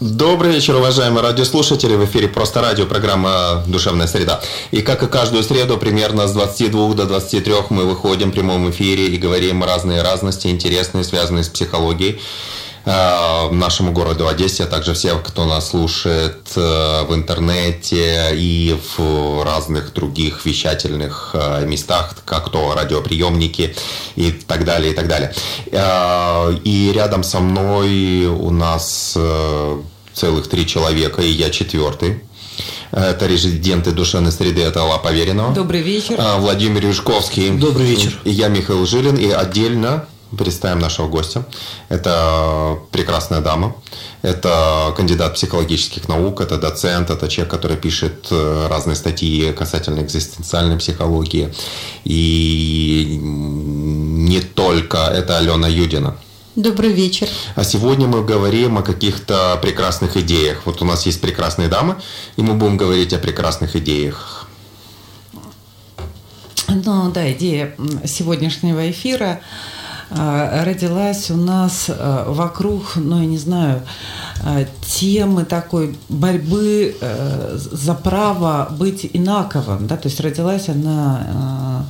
Добрый вечер, уважаемые радиослушатели. В эфире «Просто радио», программа «Душевная среда». И как и каждую среду, примерно с 22 до 23 мы выходим в прямом эфире и говорим разные разности, интересные, связанные с психологией нашему городу Одессе, а также всех, кто нас слушает э, в интернете и в разных других вещательных э, местах, как то радиоприемники и так далее, и так далее. И рядом со мной у нас целых три человека, и я четвертый. Это резиденты душевной среды, это Алла Поверенова. Добрый вечер. Владимир Юшковский. Добрый вечер. И я Михаил Жилин. И отдельно представим нашего гостя. Это прекрасная дама. Это кандидат психологических наук, это доцент, это человек, который пишет э, разные статьи касательно экзистенциальной психологии. И не только. Это Алена Юдина. Добрый вечер. А сегодня мы говорим о каких-то прекрасных идеях. Вот у нас есть прекрасные дамы, и мы будем говорить о прекрасных идеях. Ну да, идея сегодняшнего эфира родилась у нас а, вокруг, ну я не знаю, а, темы такой борьбы э, за право быть инаковым, да, то есть родилась она,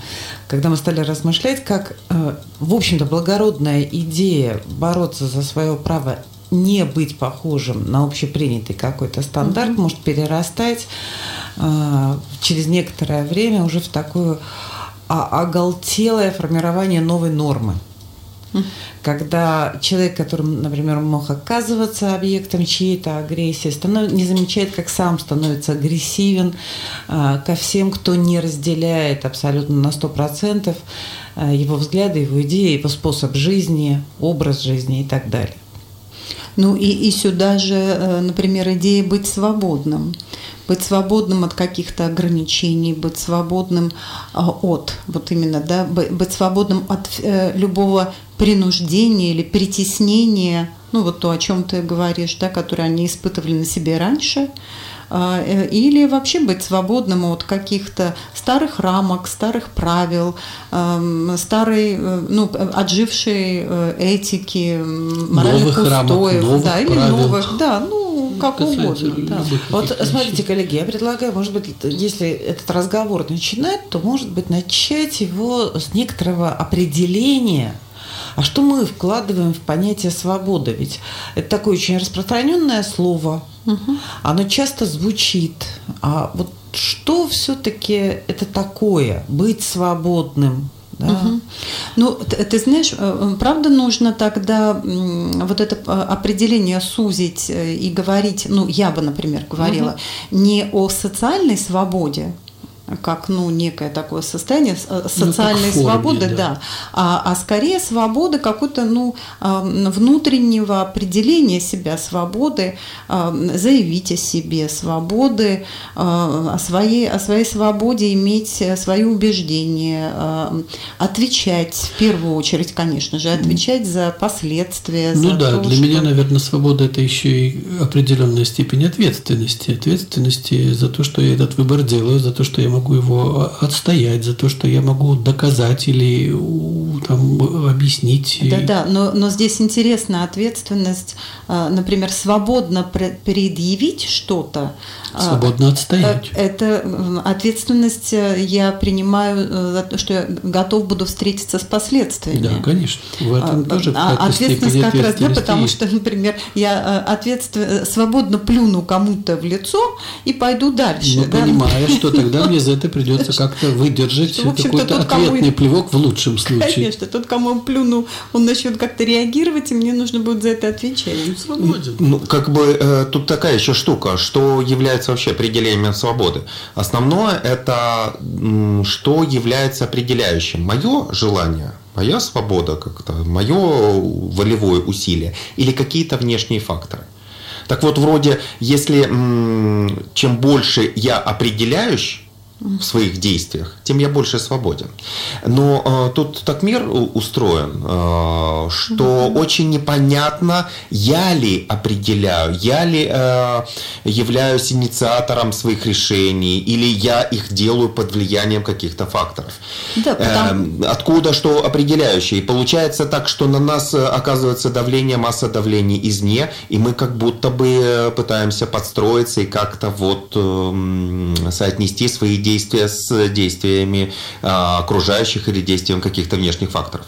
когда мы стали размышлять, как, э, в общем-то, благородная идея бороться за свое право не быть похожим на общепринятый какой-то стандарт mm-hmm. может перерастать через некоторое время уже в такое оголтелое формирование новой нормы. Когда человек, которым, например, мог оказываться объектом чьей-то агрессии, станов... не замечает, как сам становится агрессивен э, ко всем, кто не разделяет абсолютно на 100% э, его взгляды, его идеи, его способ жизни, образ жизни и так далее. Ну и, и сюда же, э, например, идея быть свободным быть свободным от каких-то ограничений, быть свободным а, от, вот именно, да, быть свободным от э, любого принуждения или притеснения, ну вот то, о чем ты говоришь, да, которое они испытывали на себе раньше, или вообще быть свободным от каких-то старых рамок, старых правил, старой, э, ну, отжившей этики, моральных новых устоев, рамок, да, или правил. новых, да, ну, как угодно. Да. Вот смотрите, коллеги, я предлагаю, может быть, если этот разговор начинать, то, может быть, начать его с некоторого определения а что мы вкладываем в понятие свобода? Ведь это такое очень распространенное слово, угу. оно часто звучит. А вот что все-таки это такое быть свободным? Да. Угу. Ну, ты, ты знаешь, э, правда нужно тогда вот это э, определение сузить э, и говорить, ну, я бы, например, говорила, угу. не о социальной свободе, как ну, некое такое состояние э, социальной ну, свободы, да, да а, а скорее свободы какой-то ну, внутреннего определения себя, свободы заявить о себе, свободы о своей, о своей свободе иметь свои убеждения, отвечать в первую очередь, конечно же, отвечать за последствия. Ну за да, то, для что... меня, наверное, свобода это еще и определенная степень ответственности, ответственности за то, что я этот выбор делаю, за то, что я могу могу его отстоять, за то, что я могу доказать или там, объяснить. Да-да, но, но здесь интересна ответственность, а, например, свободно предъявить что-то. А, свободно отстоять. Э, это ответственность э, я принимаю э, за то, что я готов буду встретиться с последствиями. Да, конечно. В этом а, тоже а, ответственность как раз, да, потому что, например, я ответственно, свободно плюну кому-то в лицо и пойду дальше. Ну, да? понимая, что тогда мне за это придется как-то выдержать какой-то ответный плевок в лучшем случае. Конечно, тот, кому он плюнул, он начнет как-то реагировать, и мне нужно будет за это отвечать. Свободен. Ну, как бы тут такая еще штука, что является вообще определением свободы. Основное это что является определяющим. Мое желание моя свобода как-то, мое волевое усилие или какие-то внешние факторы. Так вот, вроде, если чем больше я определяюсь, в своих действиях, тем я больше свободен. Но э, тут так мир устроен, э, что mm-hmm. очень непонятно, я ли определяю, я ли э, являюсь инициатором своих решений, или я их делаю под влиянием каких-то факторов. Да, потому... э, откуда что определяющее. И получается так, что на нас э, оказывается давление, масса давлений извне, и мы как будто бы э, пытаемся подстроиться и как-то вот э, соотнести свои действия действия с действиями а, окружающих или действием каких-то внешних факторов.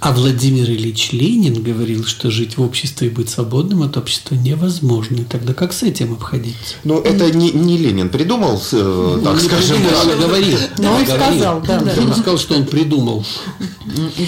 А Владимир Ильич Ленин говорил, что жить в обществе и быть свободным от общества невозможно. И тогда как с этим обходиться? Ну, это не, не Ленин придумал, э, так не скажем. Придумал, да. говорил. Но он говорил. сказал, да. да. Он сказал, что он придумал.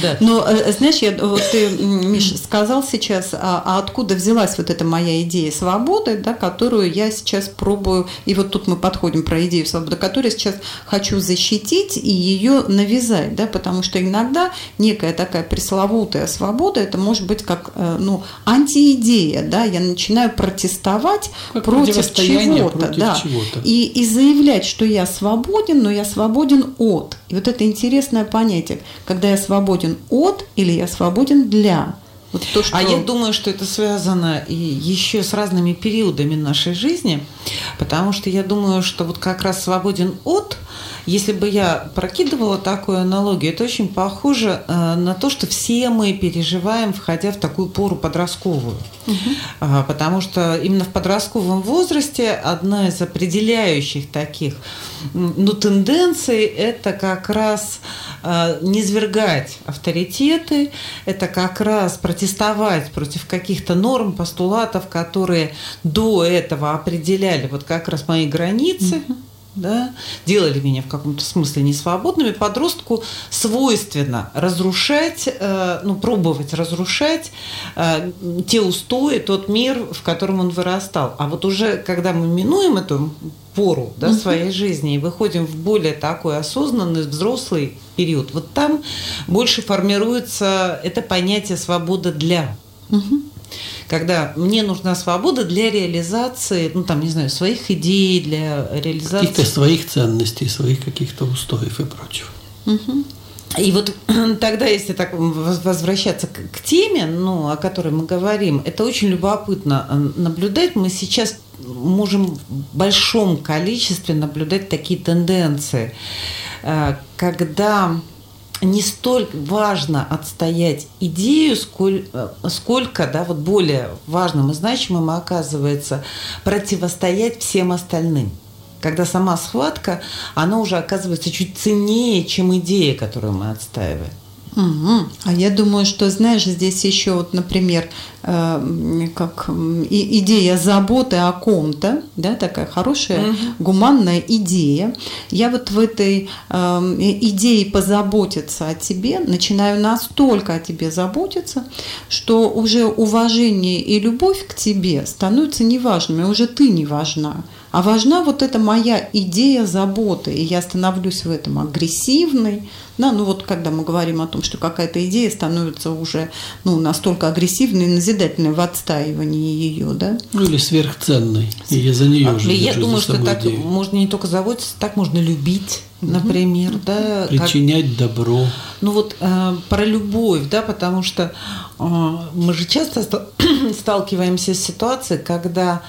Да. Но, э, знаешь, я, вот ты, Миш, сказал сейчас, а, а откуда взялась вот эта моя идея свободы, да, которую я сейчас пробую, и вот тут мы подходим про идею свободы, которую я сейчас хочу защитить и ее навязать, да, потому что иногда некая такая пресловутая свобода, это может быть как э, ну, антиидея, да, я начинаю протестовать как против чего-то, да, чего и, и заявлять, что я свободен, но я свободен от. И вот это интересное понятие, когда я свободен от или я свободен для. Вот то, что... А я думаю, что это связано и еще с разными периодами нашей жизни, потому что я думаю, что вот как раз свободен от – если бы я прокидывала такую аналогию, это очень похоже э, на то, что все мы переживаем, входя в такую пору подростковую. Угу. Потому что именно в подростковом возрасте одна из определяющих таких ну, тенденций – это как раз э, не свергать авторитеты, это как раз протестовать против каких-то норм, постулатов, которые до этого определяли вот как раз мои границы. Угу да, делали меня в каком-то смысле несвободными, подростку свойственно разрушать, э, ну, пробовать разрушать э, те устои, тот мир, в котором он вырастал. А вот уже, когда мы минуем эту пору да, своей жизни и выходим в более такой осознанный, взрослый период, вот там больше формируется это понятие «свобода для». Угу когда мне нужна свобода для реализации, ну там, не знаю, своих идей, для реализации... Каких-то своих ценностей, своих каких-то устоев и прочего. Угу. И вот тогда, если так возвращаться к, к теме, ну, о которой мы говорим, это очень любопытно э, наблюдать. Мы сейчас можем в большом количестве наблюдать такие тенденции, когда не столько важно отстоять идею, сколь, э, сколько, да, вот более важным и значимым оказывается противостоять всем остальным. Когда сама схватка, она уже оказывается чуть ценнее, чем идея, которую мы отстаиваем. Угу. А я думаю, что, знаешь, здесь еще, вот, например, э, как и, идея заботы о ком-то, да, такая хорошая, угу. гуманная идея. Я вот в этой э, идее позаботиться о тебе начинаю настолько о тебе заботиться, что уже уважение и любовь к тебе становятся неважными, уже ты не важна. А важна вот эта моя идея заботы, и я становлюсь в этом агрессивной. Да, ну вот когда мы говорим о том, что какая-то идея становится уже ну, настолько агрессивной и назидательной в отстаивании ее, да? Ну или сверхценной, и я за нее уже Я думаю, что так идею. можно не только заботиться, так можно любить например, угу. да, причинять как, добро. Ну вот э, про любовь, да, потому что э, мы же часто сталкиваемся с ситуацией, когда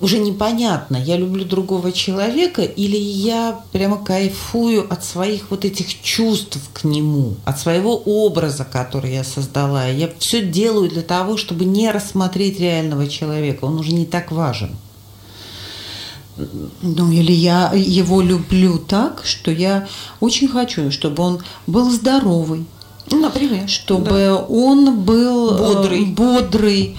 уже непонятно, я люблю другого человека или я прямо кайфую от своих вот этих чувств к нему, от своего образа, который я создала. Я все делаю для того, чтобы не рассмотреть реального человека. Он уже не так важен. Ну, или я его люблю так, что я очень хочу, чтобы он был здоровый, например. Чтобы да. он был э, бодрый, бодрый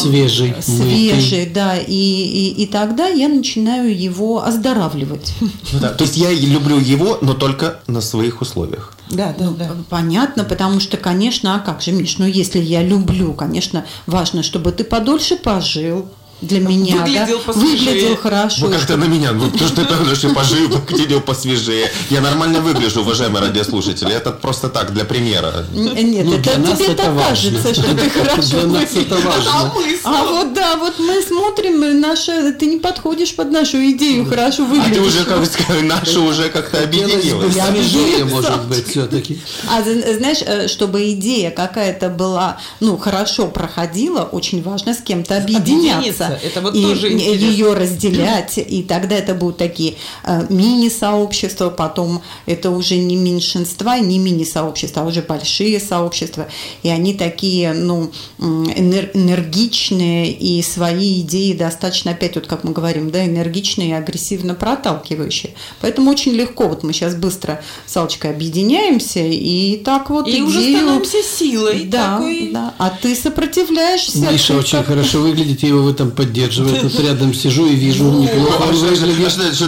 свежий, свежий, мытый. да, и, и, и тогда я начинаю его оздоравливать. Ну, да, то есть я люблю его, но только на своих условиях. Да, да, ну, да. Понятно, потому что, конечно, а как же, Миш, ну если я люблю, конечно, важно, чтобы ты подольше пожил, для меня. Выглядел да? посвежее. Выглядел хорошо. Вы как-то на меня, ну, то, что ты тоже пожил, выглядел посвежее. Я нормально выгляжу, уважаемые радиослушатели. Это просто так, для примера. Н- Нет, Ну, это тебе это так важно. кажется, что ты хорошо выглядишь. важно. А А вот да, вот мы смотрим, и наша, ты не подходишь под нашу идею, хорошо А выглядишь. ты уже, как сказать, наша уже как-то объединилась. Я Свежее, объединилась. может быть, все-таки. А з- знаешь, э, чтобы идея какая-то была, ну, хорошо проходила, очень важно с кем-то объединяться. Это вот и тоже интересно. ее разделять, и тогда это будут такие э, мини-сообщества, потом это уже не меньшинства, не мини-сообщества, а уже большие сообщества, и они такие, ну, энергичные, и свои идеи достаточно, опять вот, как мы говорим, да, энергичные и агрессивно проталкивающие. Поэтому очень легко, вот мы сейчас быстро с Алочкой объединяемся, и так вот И уже становимся силой. Да, такой. да. А ты сопротивляешься. Миша очень как- хорошо выглядит, я его в этом поддерживаю. Тут рядом сижу и вижу, неплохо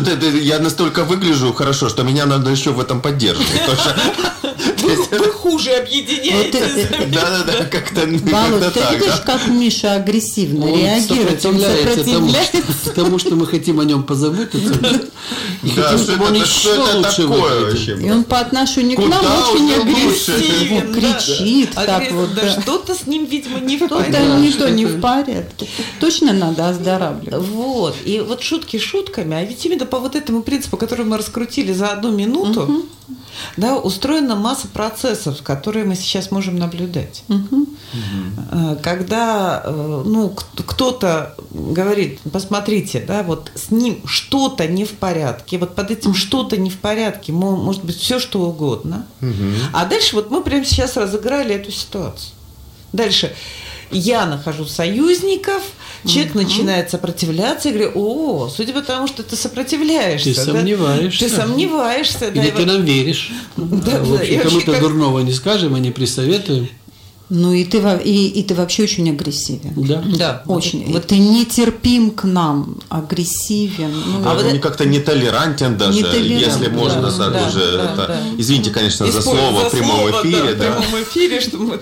ты- ты- Я настолько выгляжу хорошо, что меня надо еще в этом поддерживать. Потому Вы, хуже объединяетесь. Да-да-да, как-то как-то ты так, видишь, как Миша агрессивно реагирует? Он сопротивляется тому, сопротивляется. тому, что мы хотим о нем позаботиться. И хотим, что чтобы он еще лучше выглядел. И он по отношению к нам очень агрессивен. кричит так вот. Что-то с ним, видимо, не в Что-то порядке. не то не что-то- в порядке. Точно надо оздоравливать. Вот. И вот шутки шутками, а ведь именно по вот этому принципу, который мы раскрутили за одну минуту, да, устроена масса процессов, которые мы сейчас можем наблюдать. Э, Когда э, ну, кто-то говорит, посмотрите, да, вот с ним что-то не в порядке, вот под этим что-то не в порядке, мо- может быть все что угодно. А дальше вот мы прямо сейчас разыграли эту ситуацию. Дальше я нахожу союзников, человек начинает сопротивляться и говорю, о, судя по тому, что ты сопротивляешься. Ты да, сомневаешься. Ты сомневаешься. да, Или ты вот- нам веришь. Да, В да, и общем, кому-то как- дурного не скажем и не присоветуем. Ну и ты, и, и ты вообще очень агрессивен. Да. Да, Очень. Вот, И ты нетерпим к нам, агрессивен. Ну, А вот он это- как-то нетолерантен даже, Нетолерантен, если можно да, так да, уже. да, это- да. Извините, конечно, за Использ- слово в прямом эфире, в да. прямом эфире, что мы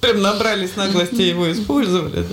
прям набрались наглости его использовали.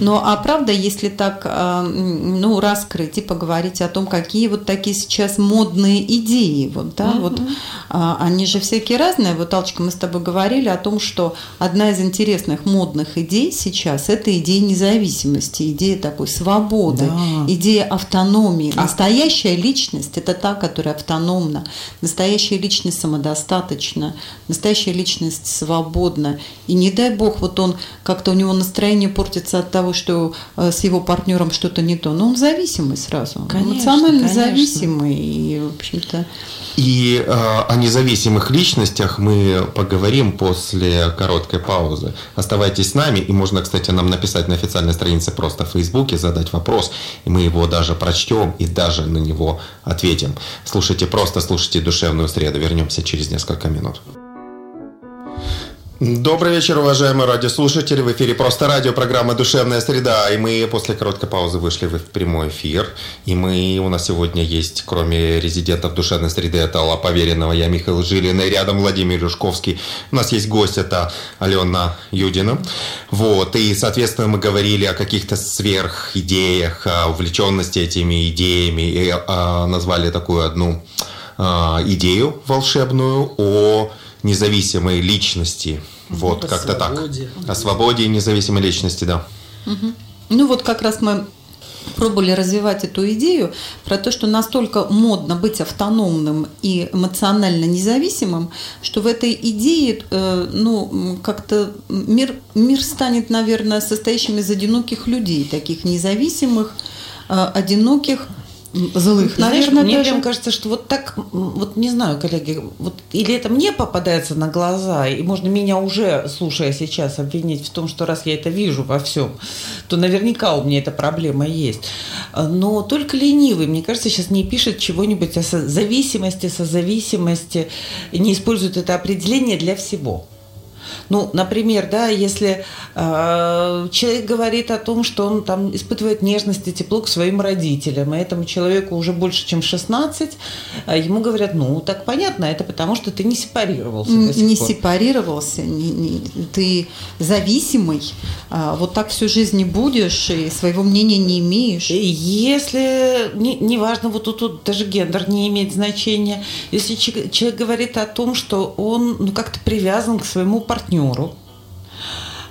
Ну, а правда, если так, а, ну, раскрыть и поговорить о том, какие вот такие сейчас модные идеи, вот, да, вот, а, они же всякие разные. Вот, Алчка, мы с тобой говорили о том, что одна из интересных модных идей сейчас – это идея независимости, идея такой свободы, Да. идея автономии. А- Настоящая личность – это та, которая автономна. Настоящая личность самодостаточна. Настоящая личность свободна. И не дай бог, вот он как-то у него настроение портится от того, что э, с его партнером что-то не то. Но он зависимый сразу. Конечно, Эмоционально конечно. зависимый. И, в общем-то, И э, о независимых личностях мы поговорим после короткой паузы. Оставайтесь с нами, и можно, кстати, нам написать на официальной странице просто в Фейсбуке, задать вопрос, и мы его даже прочтем и даже на него ответим. Слушайте просто, слушайте душевную среду. Вернемся через несколько минут. Добрый вечер, уважаемые радиослушатели. В эфире «Просто радио», программа «Душевная среда». И мы после короткой паузы вышли в прямой эфир. И мы, у нас сегодня есть, кроме резидентов «Душевной среды», это Алла Поверенного, я Михаил Жилин, и рядом Владимир Юшковский. У нас есть гость, это Алена Юдина. Вот. И, соответственно, мы говорили о каких-то сверхидеях, о увлеченности этими идеями. И а, назвали такую одну а, идею волшебную о независимой личности. Вот, О как-то так. О свободе и независимой личности, да. Ну вот как раз мы пробовали развивать эту идею про то, что настолько модно быть автономным и эмоционально независимым, что в этой идее, э, ну, как-то мир, мир станет, наверное, состоящим из одиноких людей, таких независимых, э, одиноких, злых, Знаешь, наверное, мне даже. прям кажется, что вот так, вот не знаю, коллеги, вот или это мне попадается на глаза, и можно меня уже, слушая сейчас, обвинить в том, что раз я это вижу во всем, то наверняка у меня эта проблема есть. Но только ленивый, мне кажется, сейчас не пишет чего-нибудь о зависимости, созависимости, не использует это определение для всего. Ну, например, да, если э, человек говорит о том, что он там испытывает нежность и тепло к своим родителям, и этому человеку уже больше, чем 16, э, ему говорят, ну, так понятно, это потому, что ты не сепарировался. Не пор». сепарировался, не- не- ты зависимый, а, вот так всю жизнь не будешь и своего мнения не имеешь. Если, не- неважно, вот тут, тут даже гендер не имеет значения, если че- человек говорит о том, что он ну, как-то привязан к своему партнеру,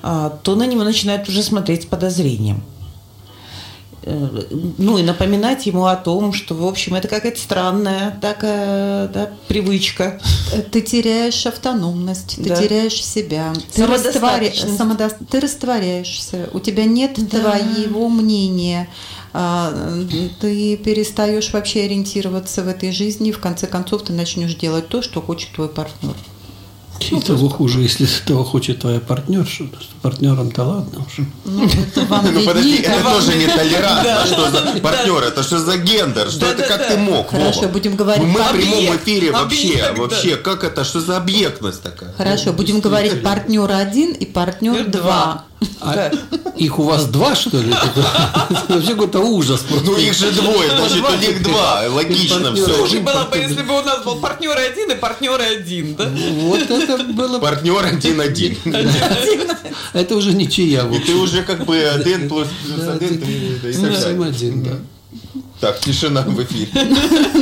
а, то на него начинают уже смотреть с подозрением. Э, Ну и напоминать ему о том, что, в общем, это какая-то странная такая да, привычка. Ты теряешь автономность, ты Да. теряешь себя, ты, Самодостаточность. самодо- ты растворяешься, у тебя нет Да. твоего мнения, а, ты перестаешь вообще ориентироваться в этой жизни, и в конце концов ты начнешь делать то, что хочет твой партнер. И того хуже, если того хочет твоя партнерша. потому что Партнерам-то ладно уже. Ну, это вам Ну подожди, это тоже нетолерантно. Что за партнер? Это что за гендер? Что это как ты мог? Хорошо, будем говорить Мы в прямом эфире вообще, вообще, как это? Что за объектность такая? Хорошо, будем говорить партнер один и партнер два. А их у вас два, что ли? Это вообще какой-то ужас. просто. Ну их же двое, значит у них два. Логично все. Хуже было бы, если бы у нас был партнер один и партнер один, да? Вот это было... бы- Партнер один-один. Это уже ничья, И ты уже как бы один плюс один, Совсем один, да. Так, тишина в эфире.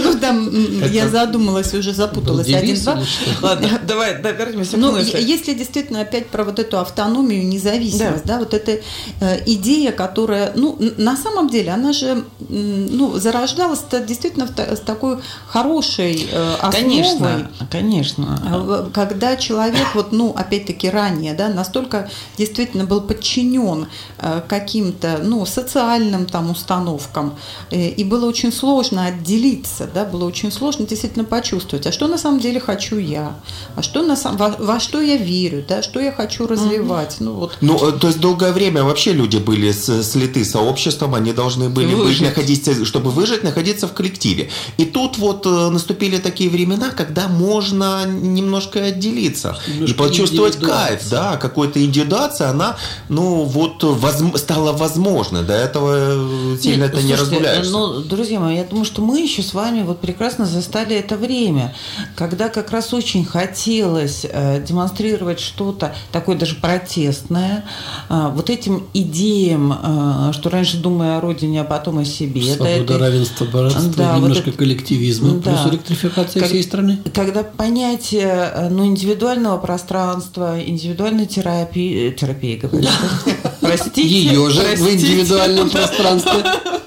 Ну, там я задумалась, уже запуталась. Один-два. Ладно, давай да, вернемся к Ну, если действительно опять про вот эту автономию, независимость, да, вот эта э, идея, которая, ну, на самом деле, она же, ну, зарождалась-то действительно с такой хорошей э, основой. Конечно, конечно. А, Когда человек, вот, ну, опять-таки ранее, да, настолько действительно был подчинен э, каким-то, ну, социальным там установкам, э, и было очень сложно отделиться, да, было очень сложно действительно почувствовать, а что на самом деле хочу я, а что на самом, во, во что я верю, да, что я хочу развивать, ну, вот. Ну, э, то есть долгое время вообще люди были слиты сообществом, они должны были быть, Выжить. находиться, чтобы выжить, находиться в коллективе. И тут вот э, наступили такие времена, когда можно немножко отделиться Немножко и почувствовать кайф, да, какой-то индивидуация, она, ну, вот возм- стала возможной. До этого э, сильно Нет, это не слушайте, разгуляешься. Ну, друзья мои, я думаю, что мы еще с вами вот прекрасно застали это время, когда как раз очень хотелось э, демонстрировать что-то такое даже протестное, э, вот этим идеям, э, что раньше думая о родине, а потом о себе. да, Свобода, это- равенство, братство, Да, вот немножко это- коллективизма, Да. плюс электрификация Как- всей страны. Когда понятие э, ну, индивидуального пространства, индивидуальной терапии, э, терапии, говорю, простите, Ее же в индивидуальном пространстве.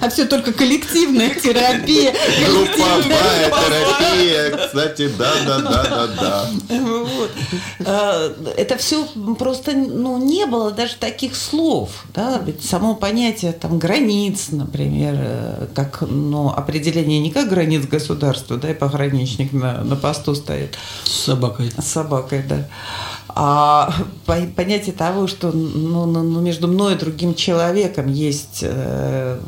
А все только коллективная терапия. Групповая терапия, кстати, да, да, да, да, да. Вот. А, Это все просто ну, не было даже таких слов. Да? Ведь само понятие там, границ, например, э, как ну, определение не как границ государства, да, и пограничник на, на посту стоит С собакой. с собакой, да. А по- понятие того, что ну, ну, ну, между мной и другим человеком есть э,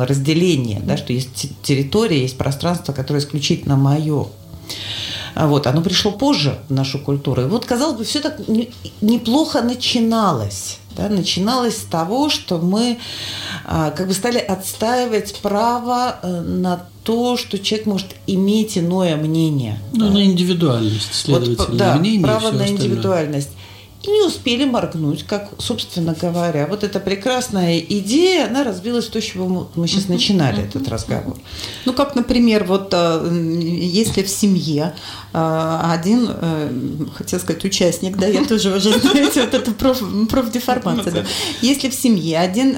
разделение, да, что есть те- территория, есть пространство, которое исключительно мое. А Вот, оно пришло позже в нашу культуру. И вот, казалось бы, все так не- неплохо начиналось. Да, начиналось с того, что мы а, как бы стали отстаивать право э, на то, что человек может иметь иное мнение. Ну, Да. на индивидуальность, Вот, следовательно, да, мнение и право на остальное. индивидуальность. И не успели моргнуть, как, собственно говоря, вот эта прекрасная идея, она разбилась в то, с чего мы, сейчас начинали этот разговор. Ну, как, например, вот э, если в семье э, один, э, хотел сказать, участник, да, я тоже уже, знаете, вот это проф, профдеформация, да. Если в семье один,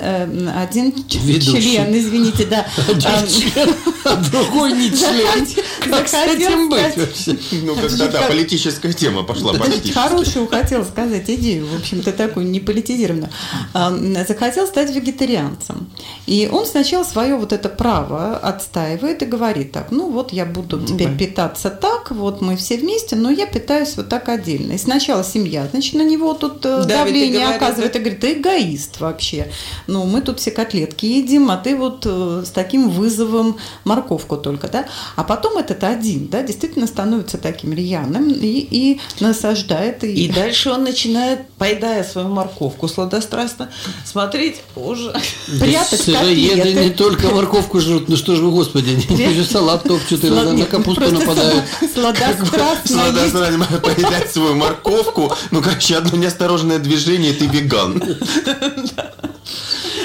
один Ведущий. член, извините, да, А другой не член. Как с этим быть вообще? Ну, когда, да, политическая тема пошла Да, политическая. Хорошую хотела сказать. Сказать идею, в общем-то, такую не политизированную. А, захотел стать вегетарианцем. И он сначала свое вот это право отстаивает и говорит так, ну вот я буду теперь да. питаться так, вот мы все вместе, но я питаюсь вот так отдельно. И сначала семья, значит, на него тут э, да, давление оказывает, и говорит, ты эгоист вообще. Ну, мы тут все котлетки едим, а ты вот э, с таким вызовом морковку только, да? А потом этот один, да, действительно становится таким рьяным и, и насаждает. И... и дальше он начинает, поедая свою морковку сладострастно, смотреть уже... Прятать Сыроеды не только морковку жрут, ну что же вы, господи, они еще салат топчут и на капусту нападают. Сладострастно. Сладострастно поедать свою морковку, ну, короче, одно неосторожное движение, ты веган.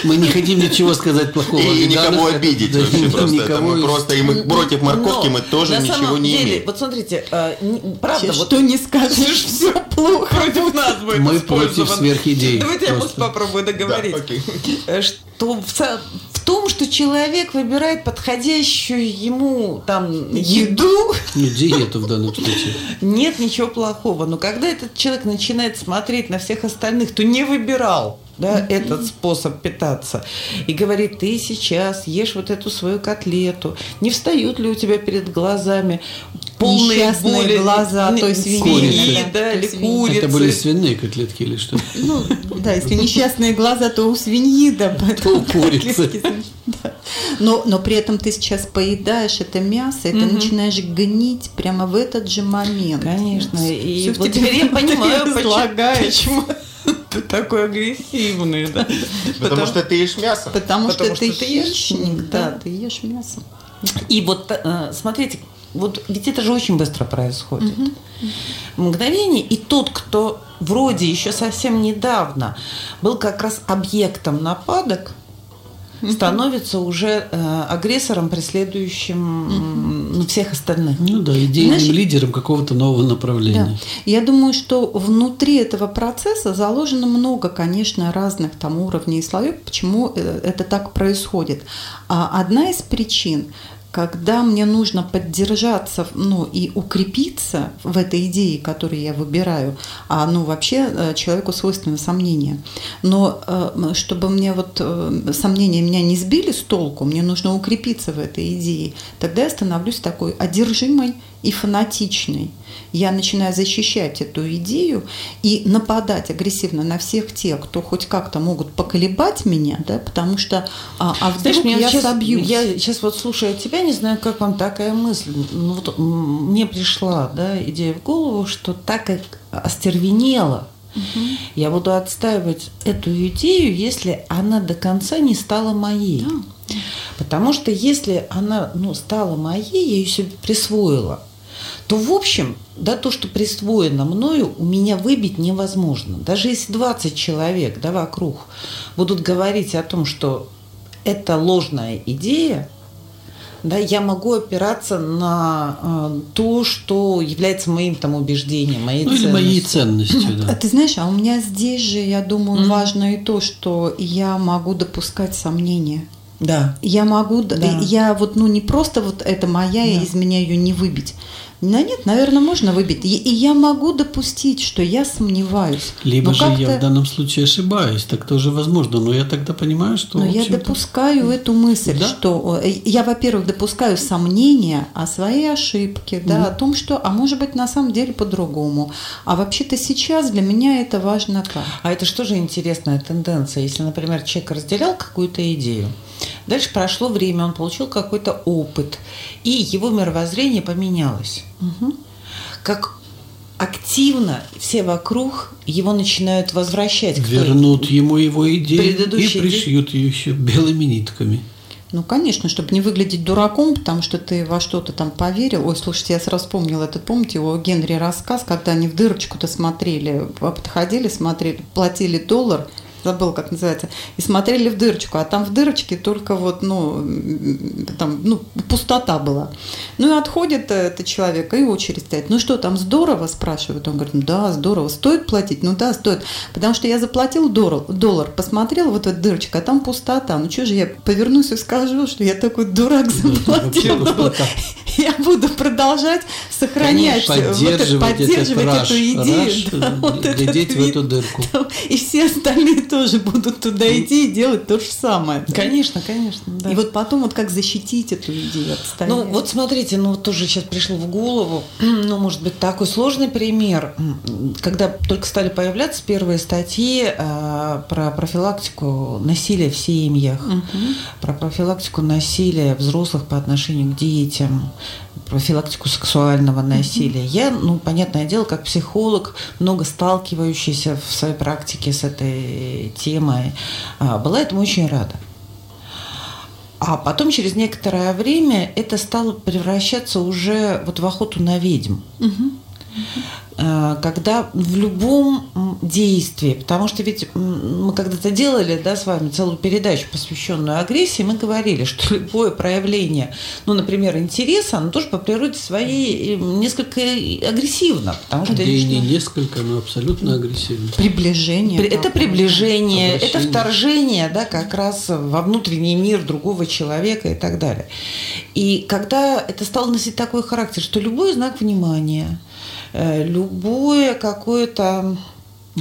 Мы не хотим ничего сказать плохого. И никого обидеть да, вообще просто. Никого... Мы просто и мы против морковки Но мы тоже ничего не деле, имеем. Вот смотрите, э, правда, вот что не скажешь, все плохо. Против нас будет Мы против сверхидей. Давайте я просто попробую договорить. Э, что в, в том, что человек выбирает подходящую ему там еду. Не диету в данном случае. Нет ничего плохого. Но когда этот человек начинает смотреть на всех остальных, то не выбирал да, этот способ питаться. И говорит, ты сейчас ешь вот эту свою котлету. Не встают ли у тебя перед глазами полные боли, глаза то есть свиньи, да, или курицы. Это были свиные котлетки или что? Ну, да, если несчастные глаза, то у свиньи, да, то у курицы. Но, но при этом ты сейчас поедаешь это мясо, и ты начинаешь гнить прямо в этот же момент. Конечно. И вот теперь я понимаю, почему ты такой агрессивный, да. Потому, Потому что ты ешь мясо. Потому, Потому что, что ты, ты хищник, да, да, ты ешь мясо. И вот э, смотрите, вот ведь это же очень быстро происходит. Угу. Мгновение, и тот, кто вроде еще совсем недавно был как раз объектом нападок, становится уже э, агрессором, преследующим ну, всех остальных. Ну да, идейным Знаешь, лидером какого-то нового направления. Да. Я думаю, что внутри этого процесса заложено много, конечно, разных там уровней и слоев, почему э, это так происходит. А одна из причин когда мне нужно поддержаться ну, и укрепиться в этой идее, которую я выбираю, а ну, вообще э, человеку свойственно сомнение. Но э, чтобы мне вот э, сомнения меня не сбили с толку, мне нужно укрепиться в этой идее, тогда я становлюсь такой одержимой и фанатичной я начинаю защищать эту идею и нападать агрессивно на всех тех, кто хоть как-то могут поколебать меня, да, потому что а, а вдруг Знаешь, я сейчас, собьюсь. Я сейчас вот слушая тебя, не знаю, как вам такая мысль. Ну, вот мне пришла да, идея в голову, что так как остервенела Угу. Я буду отстаивать эту идею, если она до конца не стала моей. Да. Потому что если она ну, стала моей, я ее себе присвоила, то в общем, да, то, что присвоено мною, у меня выбить невозможно. Даже если 20 человек да, вокруг будут говорить о том, что это ложная идея, да, я могу опираться на э, то, что является моим там убеждением, моей ну, ценностью. или моей ценностью, да. Ты знаешь, а у меня здесь же, я думаю, mm-hmm. важно и то, что я могу допускать сомнения. Да. Я могу, да. я вот, ну, не просто вот это моя, да. и из меня ее не выбить. Да нет, наверное, можно выбить. И, и я могу допустить, что я сомневаюсь. Либо же я в данном случае ошибаюсь, так тоже возможно. Но я тогда понимаю, что... Но я допускаю эту мысль, да? что э, я, во-первых, допускаю сомнения о своей ошибке, да, mm. о том, что, а может быть, на самом деле по-другому. А вообще-то сейчас для меня это важно как. А это что же интересная тенденция? Если, например, человек разделял какую-то идею, Дальше прошло время, он получил какой-то опыт, и его мировоззрение поменялось. Угу. Как активно все вокруг его начинают возвращать. Вернут к ему его идеи и пришьют ее еще белыми нитками. Ну, конечно, чтобы не выглядеть дураком, потому что ты во что-то там поверил. Ой, слушайте, я сразу вспомнила этот, помните, у Генри рассказ, когда они в дырочку-то смотрели, подходили, смотрели, платили доллар, забыл, как называется, и смотрели в дырочку, а там в дырочке только вот, ну, там, ну, пустота была. Ну и отходит этот человек, и очередь стоит. Ну что, там здорово, спрашивают. Он говорит, ну да, здорово. Стоит платить? Ну да, стоит. Потому что я заплатил доллар, доллар посмотрел вот эта дырочка, а там пустота. Ну что же, я повернусь и скажу, что я такой дурак заплатил. Я буду продолжать сохранять, поддерживать, поддерживать эту идею. глядеть в эту дырку. И все остальные тоже будут туда идти и делать то же самое. Конечно, конечно. И вот потом вот как защитить эту идею, отстоять. Ну вот смотрите, ну тоже сейчас пришло в голову, ну может быть такой сложный пример, когда только стали появляться первые статьи э, про профилактику насилия в семьях, угу. про профилактику насилия взрослых по отношению к детям, профилактику сексуального насилия. Я, ну, понятное дело, как психолог, много сталкивающийся в своей практике с этой темой, а, была этому очень рада. А потом через некоторое время это стало превращаться уже вот в охоту на ведьм. Угу. Когда в любом действии, потому что ведь мы когда-то делали да, с вами целую передачу, посвященную агрессии, мы говорили, что любое проявление, ну, например, интереса, оно тоже по природе своей несколько агрессивно. Потому что да и не несколько, но абсолютно агрессивно. Приближение. Это приближение, это вторжение да, как раз во внутренний мир другого человека и так далее. И когда это стало носить такой характер, что любой знак внимания, Э, любое какое-то...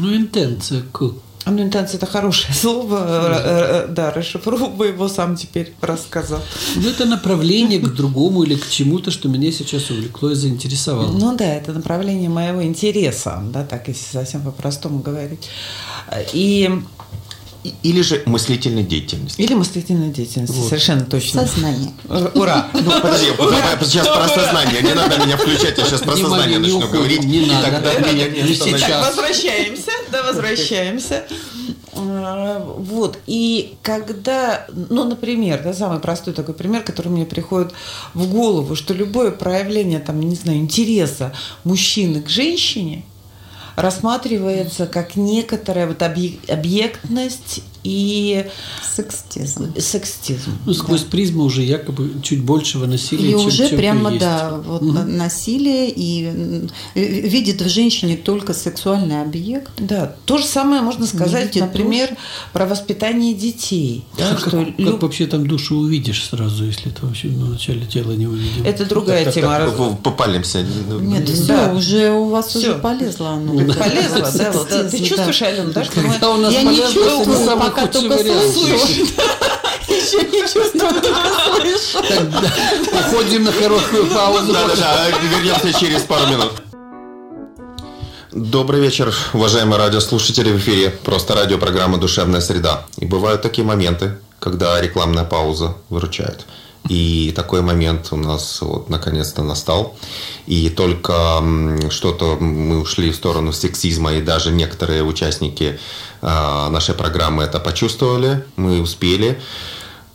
Ну, интенция к ну, интенция это хорошее слово. Да, расшифровывай его сам теперь рассказал. Ну, это направление к другому или к чему-то, что меня сейчас увлекло и заинтересовало. Ну да, это направление моего интереса, да, так если совсем по-простому говорить. И или же мыслительной деятельности. Или мыслительной деятельности, вот. совершенно точно. Сознание. Ура! Ну, подожди, сейчас про сознание. Не надо меня включать, я сейчас про сознание начну говорить. Не надо. Возвращаемся, да, возвращаемся. А, вот, и когда, ну, например, да, самый простой такой пример, который мне приходит в голову, что любое проявление, там, не знаю, интереса мужчины к женщине – рассматривается как некоторая вот объектность и секстизм. Секстизм. Ну, сквозь да. призму уже якобы чуть большего насилия, и чем, уже чем прямо, есть. да, вот угу. насилие и видит в женщине только сексуальный объект. Да, то же самое можно сказать, например, душу. про воспитание детей. Да, как, что как люб... вообще там душу увидишь сразу, если ты вообще на начале тела не увидел? Это другая так, тема. Так, так, попалимся. Нет, да. все, уже у вас все. уже полезло оно. Полезло, да. Ты чувствуешь, Алена, да, что мы... Я не чувствую, пока только слышу. Еще не чувствую, только слышу. Уходим на короткую паузу. Да-да-да, вернемся через пару минут. Добрый вечер, уважаемые радиослушатели. В эфире просто радиопрограмма «Душевная среда». И бывают такие моменты, когда рекламная пауза выручает. И такой момент у нас вот наконец-то настал. И только что-то мы ушли в сторону сексизма, и даже некоторые участники а, нашей программы это почувствовали, мы успели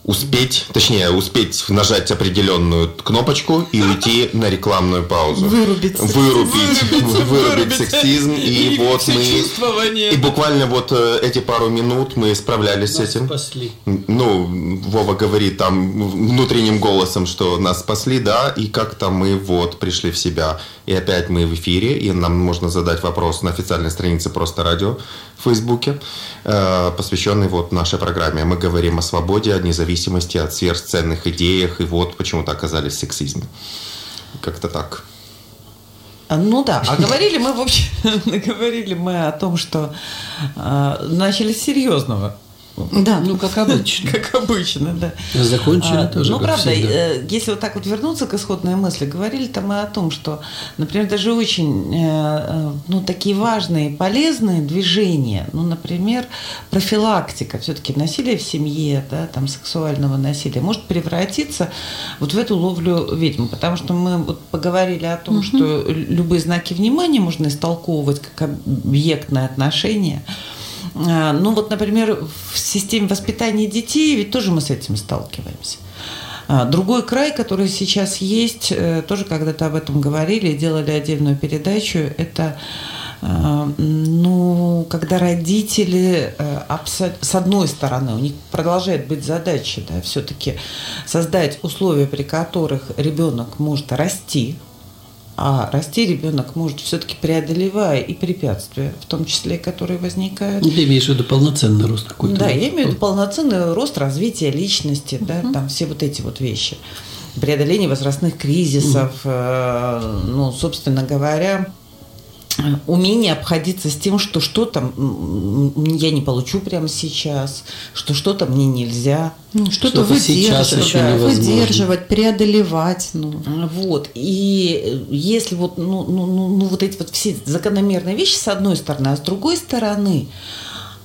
успеть, точнее, успеть нажать определенную кнопочку и уйти на рекламную паузу. Вырубить. Вырубить, вырубить, вырубить сексизм. И, и вот мы... И буквально вот э, эти пару минут мы справлялись нас с этим. спасли. Ну, Вова говорит там внутренним голосом, что нас спасли, да, и как-то мы вот пришли в себя. И опять мы в эфире, и нам можно задать вопрос на официальной странице «Просто радио» в Фейсбуке, э, посвященный вот нашей программе. Мы говорим о свободе, о независимости, о сверхценных идеях, и вот почему-то оказались в сексизме. Как-то так. А, ну да, а говорили мы, в общем, говорили мы о том, что э, начали с серьезного. Да. Ну, как обычно. Как обычно, да. Закончили а, тоже, Ну, правда, всегда. Э, если вот так вот вернуться к исходной мысли, говорили там мы о том, что, например, даже очень, э, э, ну, такие важные, полезные движения, ну, например, профилактика все-таки насилия в семье, да, там, сексуального насилия, может превратиться вот в эту ловлю ведьм, потому что мы вот поговорили о том, угу. что любые знаки внимания можно истолковывать как объектное отношение, а, ну вот, например, в системе воспитания детей ведь тоже мы с этим сталкиваемся. А, другой край, который сейчас есть, э, тоже когда-то об этом говорили, делали отдельную передачу, это э, ну, когда родители, э, с одной стороны, у них продолжает быть задача, да, все-таки создать условия, при которых ребенок может расти, а расти ребенок может все-таки преодолевая и препятствия, в том числе, которые возникают. Ну, ты имеешь в виду полноценный рост какой-то? Да, я имею в виду полноценный рост развития личности, uh-huh. да, там все вот эти вот вещи. Преодоление возрастных кризисов, uh-huh. э, ну, собственно говоря, умение обходиться с тем, что что-то я не получу прямо сейчас, что что-то мне нельзя. Ну, что-то выдерживать, да, выдерживать, преодолевать. Ну. Вот. И если вот, ну, ну, ну, ну, вот эти вот все закономерные вещи с одной стороны, а с другой стороны,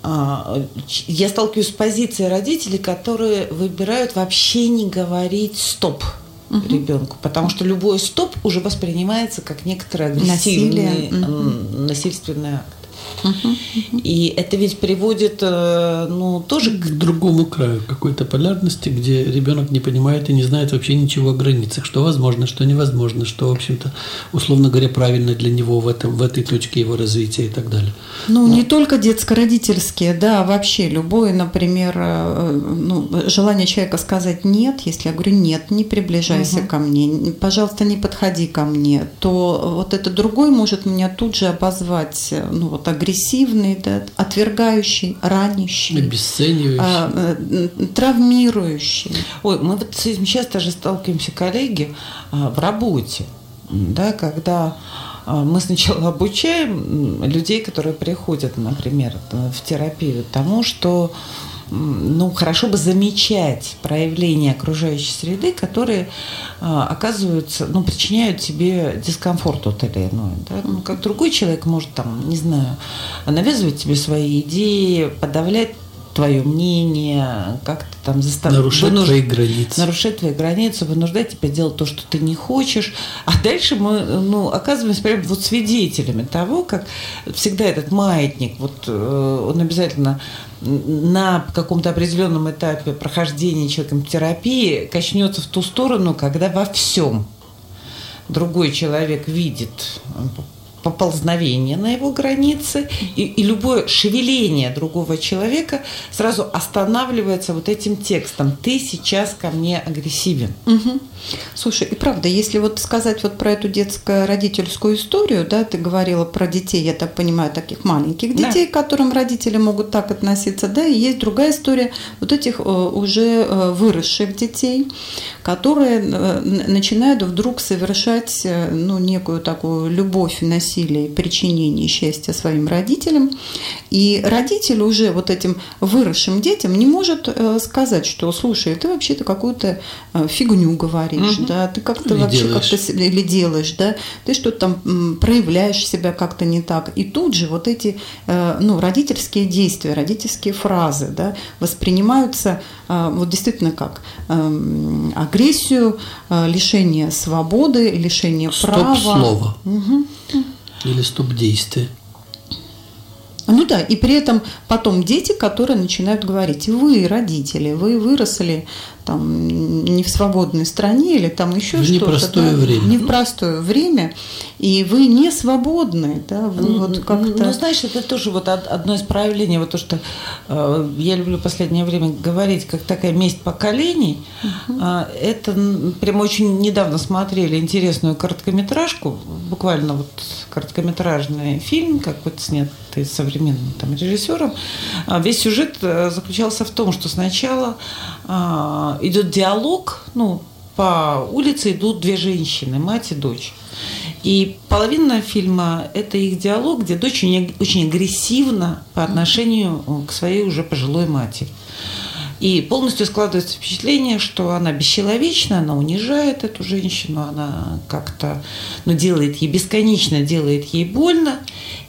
а, я сталкиваюсь с позицией родителей, которые выбирают вообще не говорить «стоп» угу. ребенку, потому что любой стоп уже воспринимается как некоторое агрессивный, угу. И это ведь приводит, э, ну, тоже к другому краю какой-то полярности, где ребенок не понимает и не знает вообще ничего о границах, что возможно, что невозможно, что, в общем-то, условно говоря, правильно для него в, этом, в этой точке его развития и так далее. Ну, Но. не только детско-родительские, да, вообще любое, например, э, ну, желание человека сказать «нет», если я говорю «нет, не приближайся угу. ко мне, пожалуйста, не подходи ко мне», то вот это другой может меня тут же обозвать, э, ну, вот агрессивно агрессивный, да, отвергающий, ранящий, обесценивающий, а, э, травмирующий. Ой, мы вот с этим часто же сталкиваемся, коллеги, а, в работе, да, когда а, мы сначала обучаем людей, которые приходят, например, в терапию, тому, что ну, хорошо бы замечать проявления окружающей среды, которые а, оказываются, ну, причиняют тебе дискомфорт тот или иной. Да? Ну, как другой человек может, там, не знаю, навязывать тебе свои идеи, подавлять твое мнение, как-то там заставлять... Нарушать вынуж... твои границы. Нарушать твои границы, вынуждать тебя делать то, что ты не хочешь. А дальше мы ну, оказываемся прям вот свидетелями того, как всегда этот маятник, вот э, он обязательно на каком-то определенном этапе прохождения человеком терапии качнется в ту сторону, когда во всем другой человек видит поползновение на его границе, и, и любое шевеление другого человека сразу останавливается вот этим текстом. Ты сейчас ко мне агрессивен. Угу. Слушай, и правда, если вот сказать вот про эту детско-родительскую историю, да, ты говорила про детей, я так понимаю, таких маленьких детей, да. к которым родители могут так относиться, да, и есть другая история вот этих э, уже э, выросших детей, которые э, начинают вдруг совершать, ну, некую такую любовь, насилие, причинение счастья своим родителям, и родитель уже вот этим выросшим детям не может сказать, что, слушай, ты вообще-то какую-то фигню говоришь, угу. да, ты как-то вообще как-то или делаешь, да, ты что-то там проявляешь себя как-то не так. И тут же вот эти э, ну, родительские действия, родительские фразы, да, воспринимаются э, вот действительно как эм, агрессию, э, лишение свободы, лишение стоп права. Стоп-слово. Угу. Или стоп-действие. Ну да, и при этом потом дети, которые начинают говорить, вы, родители, вы выросли там не в свободной стране или там еще в что-то. Непростое да, время. Не в простое время, и вы не свободны, да, вы ну, вот как-то. Ну, знаешь, это тоже вот одно из проявлений, вот то, что э, я люблю в последнее время говорить, как такая месть поколений. Угу. Э, это прямо очень недавно смотрели интересную короткометражку, буквально вот короткометражный фильм, как вот снятый современным там режиссером. А весь сюжет э, заключался в том, что сначала идет диалог, ну, по улице идут две женщины, мать и дочь. И половина фильма – это их диалог, где дочь очень, агрессивна по отношению к своей уже пожилой матери. И полностью складывается впечатление, что она бесчеловечна, она унижает эту женщину, она как-то ну, делает ей бесконечно, делает ей больно.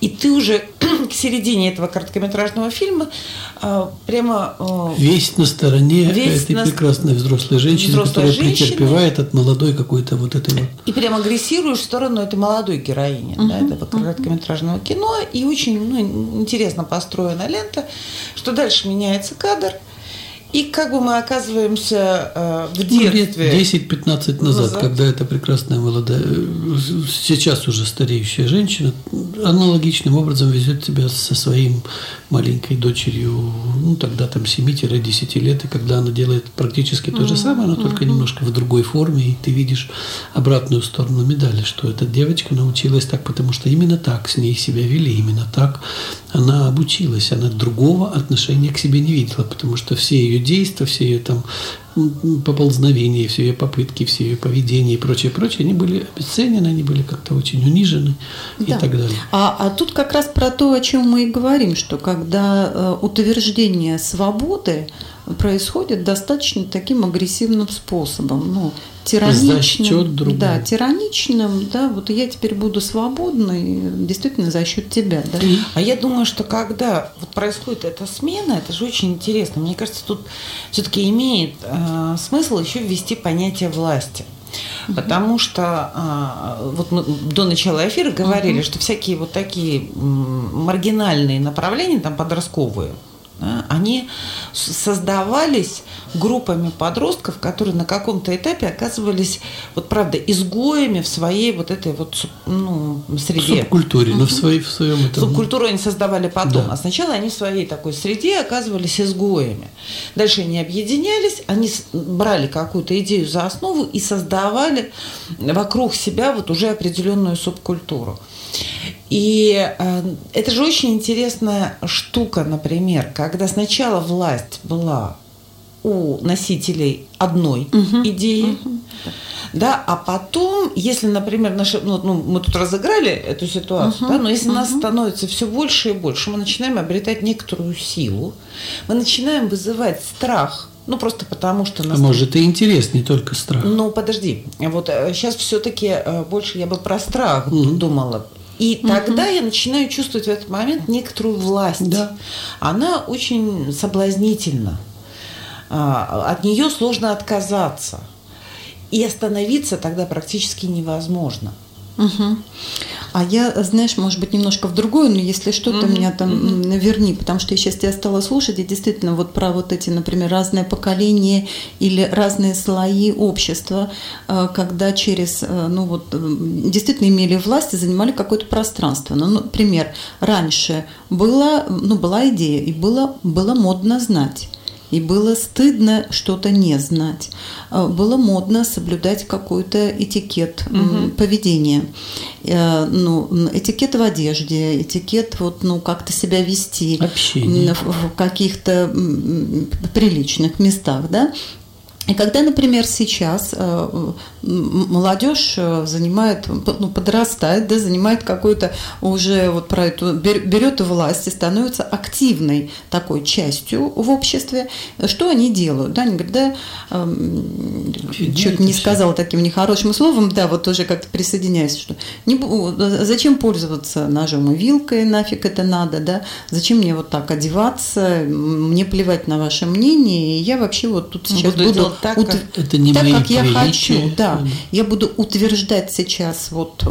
И ты уже к середине этого короткометражного фильма а, прямо... А, весь на стороне весь этой на... прекрасной взрослой женщины, взрослой которая женщины. претерпевает от молодой какой-то вот этой вот... И прямо агрессируешь в сторону этой молодой героини uh-huh, да, этого короткометражного кино. И очень ну, интересно построена лента, что дальше меняется кадр – И как бы мы оказываемся э, в Ну, детстве. лет 10-15 назад, Назад. когда эта прекрасная молодая, сейчас уже стареющая женщина, аналогичным образом везет тебя со своим маленькой дочерью, ну, тогда там 7-10 лет, и когда она делает практически то же самое, но только немножко в другой форме, и ты видишь обратную сторону медали, что эта девочка научилась так, потому что именно так с ней себя вели, именно так она обучилась, она другого отношения к себе не видела, потому что все ее действия, все ее там поползновения, все ее попытки, все ее поведение и прочее, прочее, они были обесценены, они были как-то очень унижены и Да. так далее. А, а тут как раз про то, о чем мы и говорим, что когда э, утверждение свободы происходит достаточно таким агрессивным способом, ну, тираничным. За счет другого. Да, тираничным, да, вот я теперь буду свободной, действительно за счет тебя, да. А я думаю, что когда вот происходит эта смена, это же очень интересно. Мне кажется, тут все-таки имеет э, смысл еще ввести понятие власти. Потому что а, вот мы до начала эфира говорили, что всякие вот такие маргинальные направления, там подростковые, да, они создавались группами подростков, которые на каком-то этапе оказывались, вот правда, изгоями в своей вот этой вот ну, В среде. субкультуре, но в, своей, в своем этом... Субкультуру они создавали потом, Да. а сначала они в своей такой среде оказывались изгоями. Дальше они объединялись, они брали какую-то идею за основу и создавали вокруг себя вот уже определенную субкультуру. И э, это же очень интересная штука, например, когда сначала власть была у носителей одной идеи, да, а потом, если, например, наши, ну, ну, мы тут разыграли эту ситуацию, да, но если нас становится все больше и больше, мы начинаем обретать некоторую силу, мы начинаем вызывать страх, ну просто потому что А нас может и интерес, не только страх. ну, подожди. Вот сейчас все-таки больше я бы про страх Мгм. думала. И тогда я начинаю чувствовать в этот момент некоторую власть. Да. Она очень соблазнительна. А, От нее сложно отказаться. И остановиться тогда практически невозможно. Мгм. А я, знаешь, может быть, немножко в другую, но если что-то Мгм, меня там м, верни, потому что я сейчас тебя стала слушать, и действительно вот про вот эти, например, разные поколения или разные слои общества, э, когда через, э, ну вот, э, действительно имели власть и занимали какое-то пространство. Ну, например, раньше была, ну, была идея, и было, было модно знать. И было стыдно что-то не знать. Э, Было модно соблюдать какой-то этикет Мгм. поведения. Э, Ну, этикет в одежде, этикет вот, ну, как-то себя вести Общение. в, каких-то приличных местах, да. И когда, например, сейчас э, молодежь э, занимает, ну, подрастает, да, занимает какую-то уже вот про эту, бер- берет власть и становится активной такой частью в обществе, что они делают? Да, они говорят, да, эм, это не всё. сказала таким нехорошим словом, да, вот тоже как-то присоединяюсь, что не, зачем пользоваться ножом и вилкой, нафиг это надо, да, зачем мне вот так одеваться, мне плевать на ваше мнение, и я вообще вот тут сейчас Буду буду, так, ут- как- Это не так, мои как я хочу, да. Я буду утверждать сейчас вот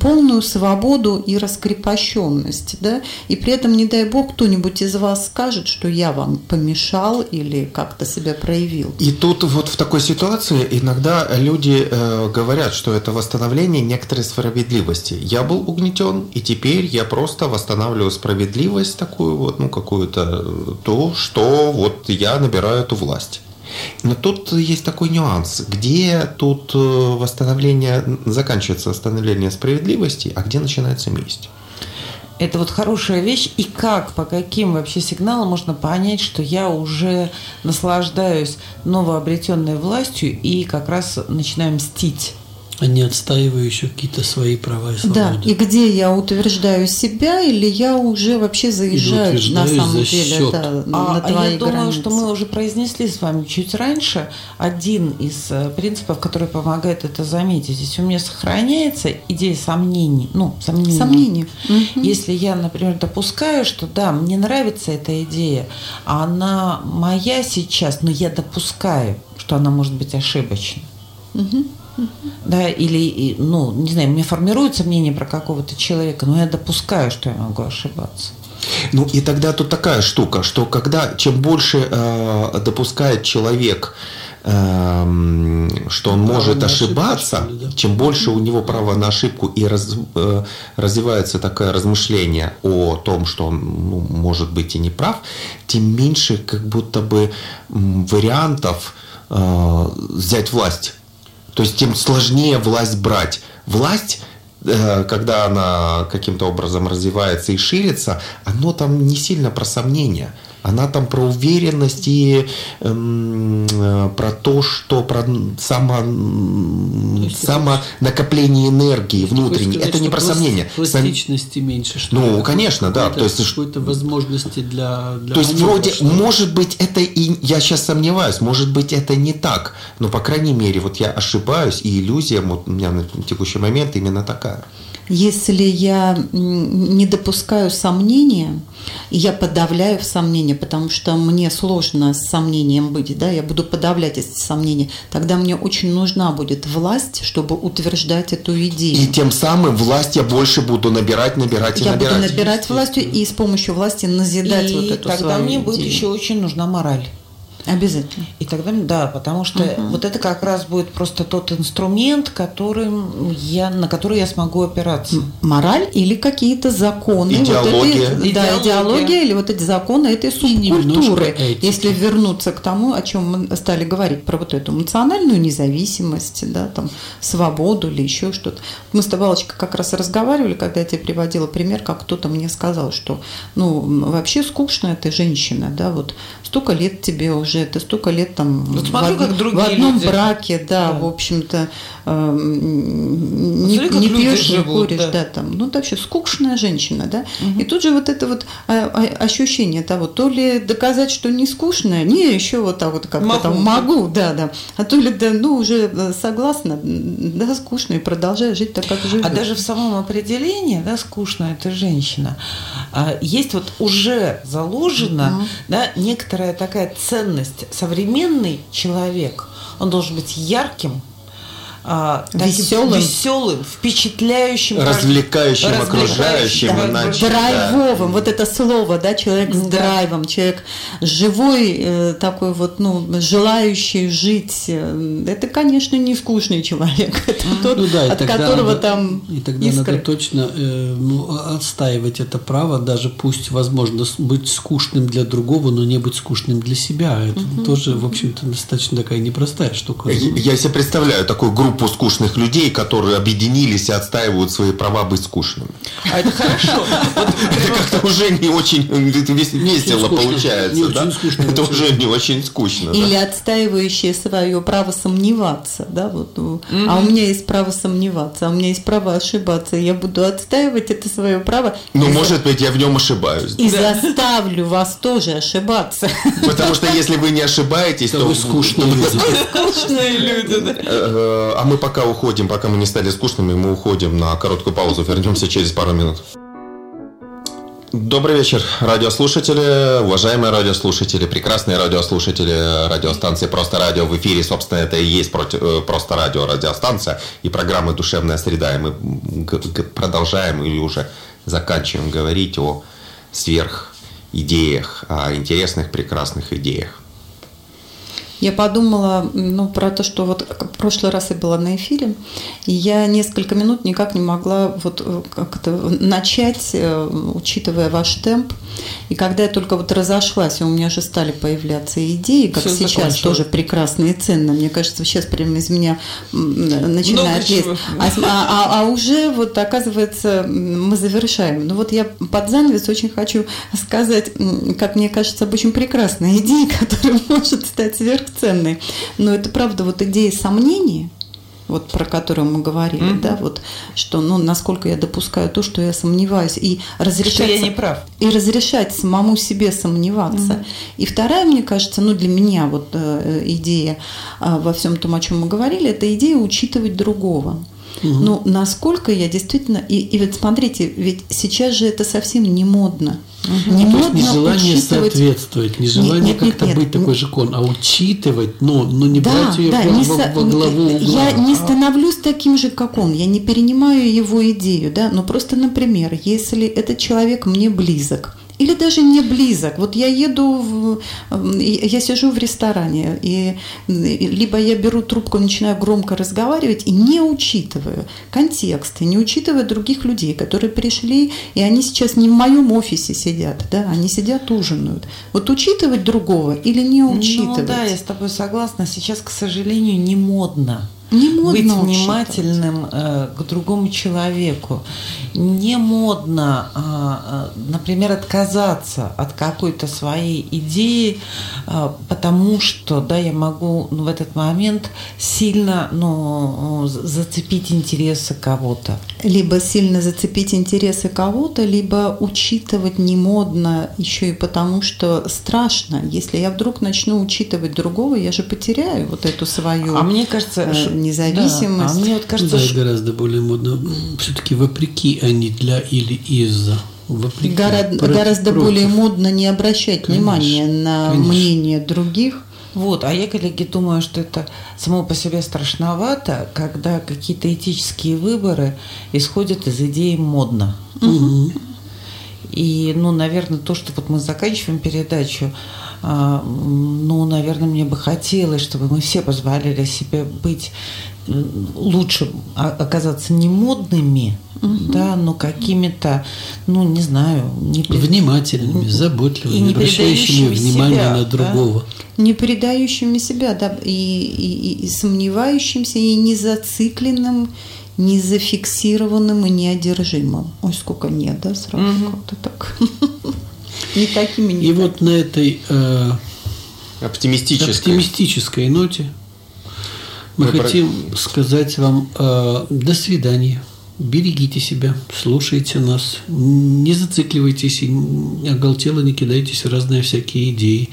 полную свободу и раскрепощенность, да, и при этом, не дай бог, кто-нибудь из вас скажет, что я вам помешал или как-то себя проявил. И тут вот в такой ситуации иногда люди э, говорят, что это восстановление некоторой справедливости. Я был угнетен, и теперь я просто восстанавливаю справедливость такую вот, ну какую-то, э, то, что вот я набираю эту власть. Но тут есть такой нюанс, где тут э, восстановление, заканчивается восстановление справедливости, а где начинается месть. Это вот хорошая вещь. И как, по каким вообще сигналам можно понять, что я уже наслаждаюсь новообретенной властью и как раз начинаю мстить? А не отстаивающие какие-то свои права и Да, свободы. и где я утверждаю себя, или я уже вообще заезжаю на самом за деле счет. да, А, на а твои я думаю, границы. что мы уже произнесли с вами чуть раньше один из э, принципов, который помогает это заметить. Если у меня сохраняется идея сомнений, ну, сомнений, Сомнения. Мгм. Если я, например, допускаю, что да, мне нравится эта идея, а она моя сейчас, но я допускаю, что она может быть ошибочной. Да, или, ну, не знаю, у меня формируется мнение про какого-то человека, но я допускаю, что я могу ошибаться. Ну и тогда тут такая штука, что когда чем больше э, допускает человек э, что он Право может ошибаться, ошибку, что ли, да? чем больше у него права на ошибку и раз- э, развивается такое размышление о том, что он ну, может быть и не прав, тем меньше как будто бы вариантов э, взять власть. То есть тем сложнее власть брать. Власть э, когда она каким-то образом развивается и ширится, оно там не сильно про сомнения. Она там про уверенность и эм, э, про то, что про само, это- самонакопление энергии внутренней. Сказать, Это не про пласт- сомнения. Сом- Пластичности меньше, что Ну, конечно, да. Какой-то- То есть, какой-то возможности для, для То есть маневра, вроде, что может быть, это и я сейчас сомневаюсь, может быть, это не так, но по крайней мере, вот я ошибаюсь, и иллюзия вот у меня на текущий момент именно такая. Если я не допускаю сомнения, и я подавляю сомнения, потому что мне сложно с сомнением быть, да, я буду подавлять эти сомнения, тогда мне очень нужна будет власть, чтобы утверждать эту идею. И тем самым власть я больше буду набирать, набирать и я буду набирать. набирать властью и с помощью власти назидать И вот эту тогда мне будет еще очень нужна мораль. Обязательно. И тогда, да, потому что вот это как раз будет просто тот инструмент, которым я, на который я смогу опираться. Мораль или какие-то законы. Идеология. Вот эти, да, Идеология. идеология или вот эти законы этой субкультуры. Если вернуться к тому, о чем мы стали говорить, про вот эту эмоциональную независимость, да, там, свободу или еще что-то. Мы с тобой, как раз разговаривали, когда я тебе приводила пример, как кто-то мне сказал, что ну, вообще скучная ты женщина, да, вот столько лет тебе уже, ты столько лет там Вот в, смотрю, од- как в одном люди. браке, да, Да. в общем-то, эм, не, Смотри, как не пьешь, не куришь, да. да, там, ну, это вообще скучная женщина, да, и тут же вот это вот а, а, ощущение того, то ли доказать, что не скучная, не, еще вот так вот как-то Могу. там могу, да, да, а то ли, да, ну, уже э, согласна, да, скучно, и продолжаю жить так, как живу. А даже в самом определении, да, скучно это женщина, а, есть вот уже заложена, да, некоторая такая ценность. Современный человек, он должен быть ярким, а, таким Весёлым. веселым, впечатляющим, Развлекающим развлекающим, окружающим, да, иначе. драйвовым, вот это слово, да, человек с Да. драйвом, человек живой, э, такой вот, ну, желающий жить. э, Это, конечно, не скучный человек, это тот, Ну да, от тогда которого надо- там и тогда искры. надо точно э, ну, отстаивать это право, даже пусть возможно быть скучным для другого, но не быть скучным для себя. Это тоже, в общем-то, достаточно такая непростая штука. Я я себе представляю такую группу скучных людей, которые объединились и отстаивают свои права быть скучными. А это хорошо. Это как-то уже не очень весело получается, Это уже не очень скучно. Или отстаивающие свое право сомневаться, да, вот. у- А у меня есть право сомневаться, а у меня есть право ошибаться, я буду отстаивать это свое право. Ну, может быть, я в нем ошибаюсь. И заставлю вас тоже ошибаться. Потому что если вы не ошибаетесь, То вы скучные люди. скучные люди, да. Э, А мы пока уходим, пока мы не стали скучными, мы уходим на короткую паузу. Вернемся через пару минут. Добрый вечер, радиослушатели, уважаемые радиослушатели, прекрасные радиослушатели радиостанции «Просто радио» в эфире. Собственно, это и есть э, «Просто радио» радиостанция и программы «Душевная среда». И мы продолжаем или уже заканчиваем говорить о сверхидеях, о интересных, прекрасных идеях. Я подумала ну, про то, что вот в прошлый раз я была на эфире, и я несколько минут никак не могла вот э, как-то начать, э, учитывая ваш темп. И когда я только вот разошлась, и у меня же стали появляться идеи, как Всё сейчас закончилось. тоже прекрасные и ценно. Мне кажется, сейчас прямо из меня м, начинает лезть. А, а- а- а уже вот оказывается мы завершаем. Ну вот я под занавес очень хочу сказать, как мне кажется, об очень прекрасной идее, которая может стать сверхценной. Но это правда вот идея сомнения, вот про которую мы говорили, да, вот что, ну, насколько я допускаю то, что я сомневаюсь, и разрешать, Что я не прав. и разрешать самому себе сомневаться. И вторая, мне кажется, ну, для меня вот э, идея а, во всем том, о чем мы говорили, это идея учитывать другого. Ну, насколько я действительно... И, и вот смотрите, ведь сейчас же это совсем не модно. Не То есть модно нежелание учитывать- соответствовать, Нет, нежелание нет, нет, как-то нет. быть такой же кон, а учитывать, но, но не Да, брать ее да, во, не во- со- во главу угла. Я не становлюсь таким же, как он. Я не перенимаю его идею, да. Но просто, например, если этот человек мне близок, или даже не близок. Вот я еду, в, я сижу в ресторане, и либо я беру трубку, начинаю громко разговаривать и не учитываю контекст, и не учитываю других людей, которые пришли, и они сейчас не в моем офисе сидят, да, они сидят, ужинают. Вот учитывать другого или не учитывать? Ну да, я с тобой согласна. Сейчас, к сожалению, не модно не модно быть внимательным э, к другому человеку. Не модно, э, э, например, отказаться от какой-то своей идеи, э, потому что, да, я могу ну, в этот момент сильно, ну, зацепить интересы кого-то. Либо сильно зацепить интересы кого-то, либо учитывать не модно еще и потому, что страшно. Если я вдруг начну учитывать другого, я же потеряю вот эту свою. А мне кажется, э, независимость. Да, а мне вот кажется, да, что... гораздо более модно. Все-таки вопреки, а не для или из-за. Вопреки. Гора- против, гораздо против. более модно не обращать конечно, внимания на конечно. мнение других. Вот, а я, коллеги, думаю, что это само по себе страшновато, когда какие-то этические выборы исходят из идеи модно. Угу. И, ну, наверное, то, что вот мы заканчиваем передачу, а, ну, наверное, мне бы хотелось, чтобы мы все позволили себе быть лучше оказаться не модными, угу. да, но какими-то, ну, не знаю, не внимательными, заботливыми, не обращающими внимание себя, на другого. Да? Не передающими себя, да, и, и, и сомневающимся, и не зацикленным, не зафиксированным и неодержимым. Ой, сколько нет, да, сразу угу. как-то так. Не такими, не И вот на этой э, оптимистической. оптимистической ноте мы, мы хотим про... сказать вам э, до свидания. Берегите себя, слушайте нас, не зацикливайтесь оголтело не кидайтесь в разные всякие идеи.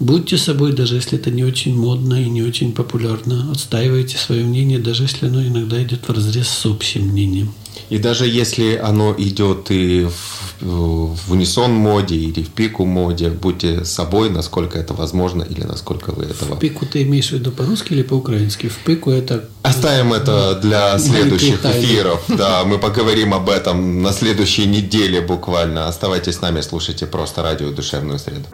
Будьте собой, даже если это не очень модно и не очень популярно. Отстаивайте свое мнение, даже если оно иногда идет в разрез с общим мнением. И даже если оно идет и в, в унисон моде или в пику моде, будьте собой, насколько это возможно или насколько вы этого... В пику ты имеешь в виду по-русски или по-украински? В пику это... Оставим это для следующих эфиров. Да, мы поговорим об этом на следующей неделе буквально. Оставайтесь с нами, слушайте просто радио «Душевную среду».